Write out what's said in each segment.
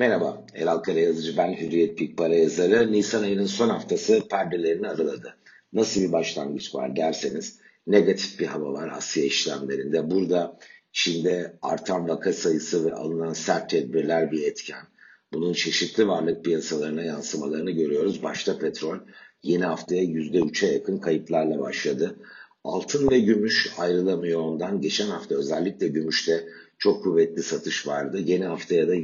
Merhaba, Elal Karayazıcı ben Hürriyet Pik Para yazarı. Nisan ayının son haftası perdelerini araladı. Nasıl bir başlangıç var derseniz negatif bir hava var Asya işlemlerinde. Burada Çin'de artan vaka sayısı ve alınan sert tedbirler bir etken. Bunun çeşitli varlık piyasalarına yansımalarını görüyoruz. Başta petrol yeni haftaya %3'e yakın kayıplarla başladı. Altın ve gümüş ayrılamıyor ondan. Geçen hafta özellikle gümüşte çok kuvvetli satış vardı. Yeni haftaya da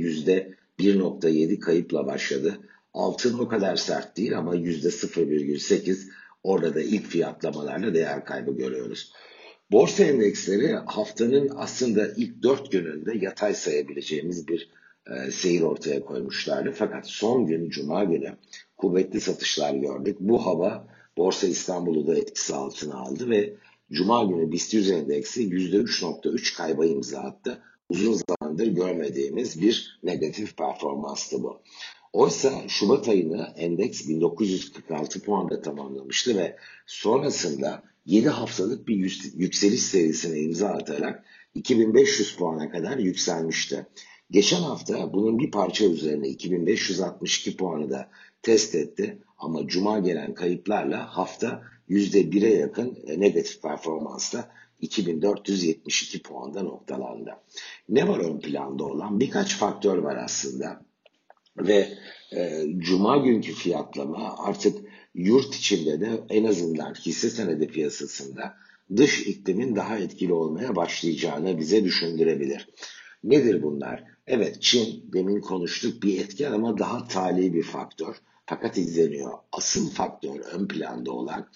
%1.7 kayıpla başladı. Altın o kadar sert değil ama %0,8 orada da ilk fiyatlamalarla değer kaybı görüyoruz. Borsa endeksleri haftanın aslında ilk 4 gününde yatay sayabileceğimiz bir e, seyir ortaya koymuşlardı. Fakat son gün Cuma günü kuvvetli satışlar gördük. Bu hava Borsa İstanbul'u da etkisi altına aldı ve Cuma günü BIST 100 endeksi %3.3 kayba imza attı. Uzun zamandır görmediğimiz bir negatif performanstı bu. Oysa Şubat ayını endeks 1946 puanda tamamlamıştı ve sonrasında 7 haftalık bir yükseliş serisine imza atarak 2500 puana kadar yükselmişti. Geçen hafta bunun bir parça üzerine 2562 puanı da test etti ama cuma gelen kayıplarla hafta %1'e yakın e, negatif performansla 2472 puanda noktalandı. Ne var ön planda olan? Birkaç faktör var aslında. Ve e, cuma günkü fiyatlama artık yurt içinde de en azından hisse senedi piyasasında dış iklimin daha etkili olmaya başlayacağını bize düşündürebilir. Nedir bunlar? Evet Çin demin konuştuk bir etken ama daha tali bir faktör. Fakat izleniyor. Asıl faktör ön planda olan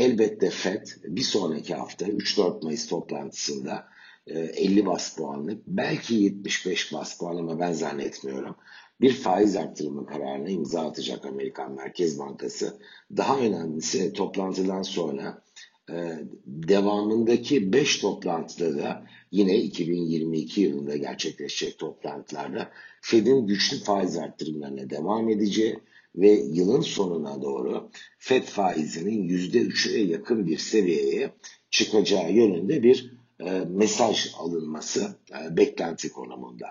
elbette FED bir sonraki hafta 3-4 Mayıs toplantısında 50 e, bas puanlık belki 75 bas puan ama ben zannetmiyorum. Bir faiz arttırımı kararına imza atacak Amerikan Merkez Bankası. Daha önemlisi toplantıdan sonra e, devamındaki 5 toplantıda da yine 2022 yılında gerçekleşecek toplantılarda Fed'in güçlü faiz arttırımlarına devam edeceği ve yılın sonuna doğru FED faizinin %3'e yakın bir seviyeye çıkacağı yönünde bir e, mesaj alınması e, beklenti konumunda.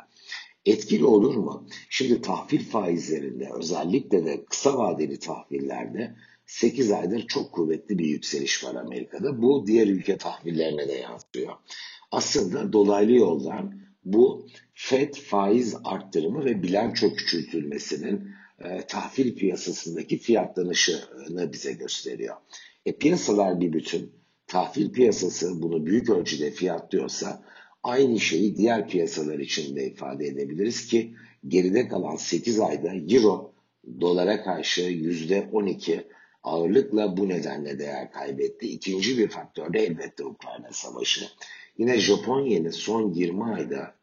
Etkili olur mu? Şimdi tahvil faizlerinde özellikle de kısa vadeli tahvillerde 8 aydır çok kuvvetli bir yükseliş var Amerika'da. Bu diğer ülke tahvillerine de yansıyor. Aslında dolaylı yoldan bu FED faiz arttırımı ve bilanço küçültülmesinin e, tahvil piyasasındaki fiyatlanışını bize gösteriyor. E, piyasalar bir bütün. Tahvil piyasası bunu büyük ölçüde fiyatlıyorsa aynı şeyi diğer piyasalar için de ifade edebiliriz ki geride kalan 8 ayda Euro dolara karşı %12 ağırlıkla bu nedenle değer kaybetti. İkinci bir faktör de elbette Ukrayna Savaşı. Yine Japonya'nın son 20 ayda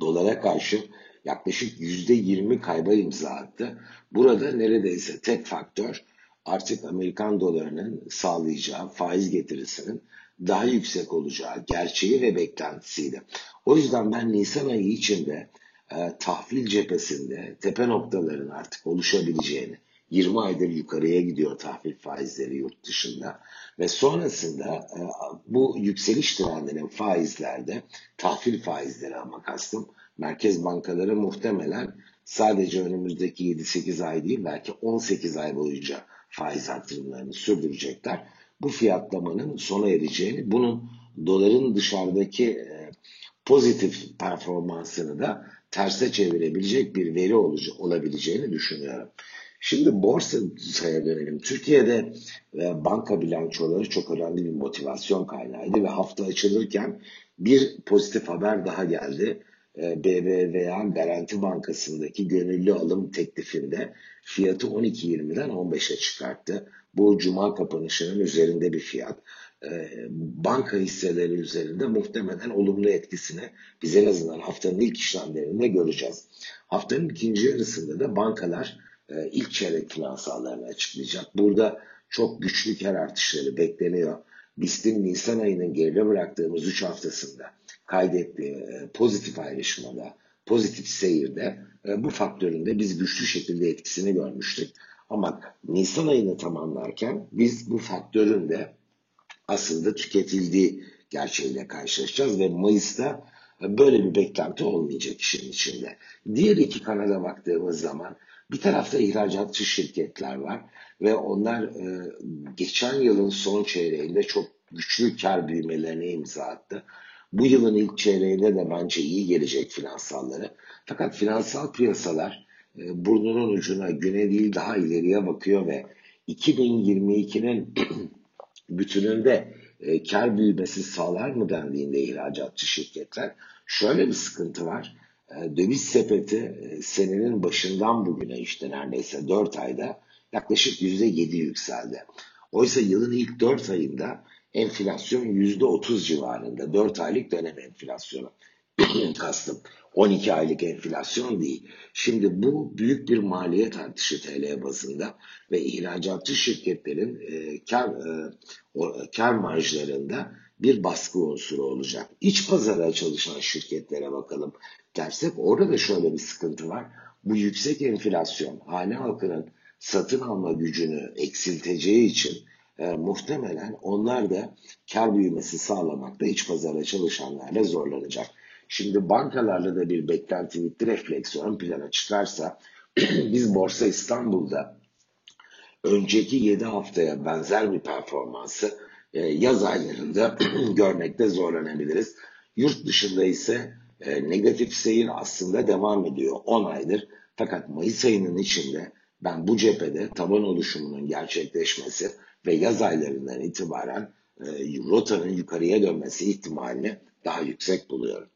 dolara karşı yaklaşık %20 kayba imza attı. Burada neredeyse tek faktör artık Amerikan dolarının sağlayacağı faiz getirisinin daha yüksek olacağı gerçeği ve beklentisiydi. O yüzden ben Nisan ayı içinde e, tahvil cephesinde tepe noktaların artık oluşabileceğini 20 aydır yukarıya gidiyor tahvil faizleri yurt dışında ve sonrasında e, bu yükseliş trendinin faizlerde tahvil faizleri ama kastım merkez bankaları muhtemelen sadece önümüzdeki 7-8 ay değil belki 18 ay boyunca faiz artırımlarını sürdürecekler. Bu fiyatlamanın sona ereceğini, bunun doların dışarıdaki e, pozitif performansını da terse çevirebilecek bir veri olabileceğini düşünüyorum. Şimdi borsaya dönelim. Türkiye'de e, banka bilançoları çok önemli bir motivasyon kaynağıydı ve hafta açılırken bir pozitif haber daha geldi. E, BBVA Garanti Bankası'ndaki gönüllü alım teklifinde fiyatı 12.20'den 15'e çıkarttı. Bu cuma kapanışının üzerinde bir fiyat. E, banka hisseleri üzerinde muhtemelen olumlu etkisini biz en azından haftanın ilk işlemlerinde göreceğiz. Haftanın ikinci yarısında da bankalar e, ilk çeyrek finansallarını açıklayacak. Burada çok güçlü kar artışları bekleniyor. BIST'in Nisan ayının geride bıraktığımız 3 haftasında kaydettiği e, pozitif ayrışmada, pozitif seyirde e, bu faktörün de biz güçlü şekilde etkisini görmüştük. Ama Nisan ayını tamamlarken biz bu faktörün de aslında tüketildiği gerçeğiyle karşılaşacağız ve Mayıs'ta Böyle bir beklenti olmayacak işin içinde. Diğer iki kanada baktığımız zaman bir tarafta ihracatçı şirketler var ve onlar e, geçen yılın son çeyreğinde çok güçlü kar büyümelerine imza attı. Bu yılın ilk çeyreğinde de bence iyi gelecek finansalları. Fakat finansal piyasalar e, burnunun ucuna güne değil daha ileriye bakıyor ve 2022'nin bütününde e, kar büyümesi sağlar mı dendiğinde ihracatçı şirketler şöyle bir sıkıntı var. E, döviz sepeti e, senenin başından bugüne işte neredeyse 4 ayda yaklaşık %7 yükseldi. Oysa yılın ilk 4 ayında enflasyon %30 civarında. 4 aylık dönem enflasyonu kastım. 12 aylık enflasyon değil. Şimdi bu büyük bir maliyet artışı TL bazında ve ihracatçı şirketlerin e, kar, e, o, kar marjlarında bir baskı unsuru olacak. İç pazara çalışan şirketlere bakalım dersek orada da şöyle bir sıkıntı var. Bu yüksek enflasyon hane halkının satın alma gücünü eksilteceği için e, muhtemelen onlar da kar büyümesi sağlamakta iç pazara çalışanlarla zorlanacak. Şimdi bankalarla da bir beklenti bitti refleksi ön plana çıkarsa biz Borsa İstanbul'da önceki 7 haftaya benzer bir performansı e, yaz aylarında görmekte zorlanabiliriz. Yurt dışında ise e, negatif seyir aslında devam ediyor 10 aydır. Fakat Mayıs ayının içinde ben bu cephede taban oluşumunun gerçekleşmesi ve yaz aylarından itibaren e, rotanın yukarıya dönmesi ihtimalini daha yüksek buluyorum.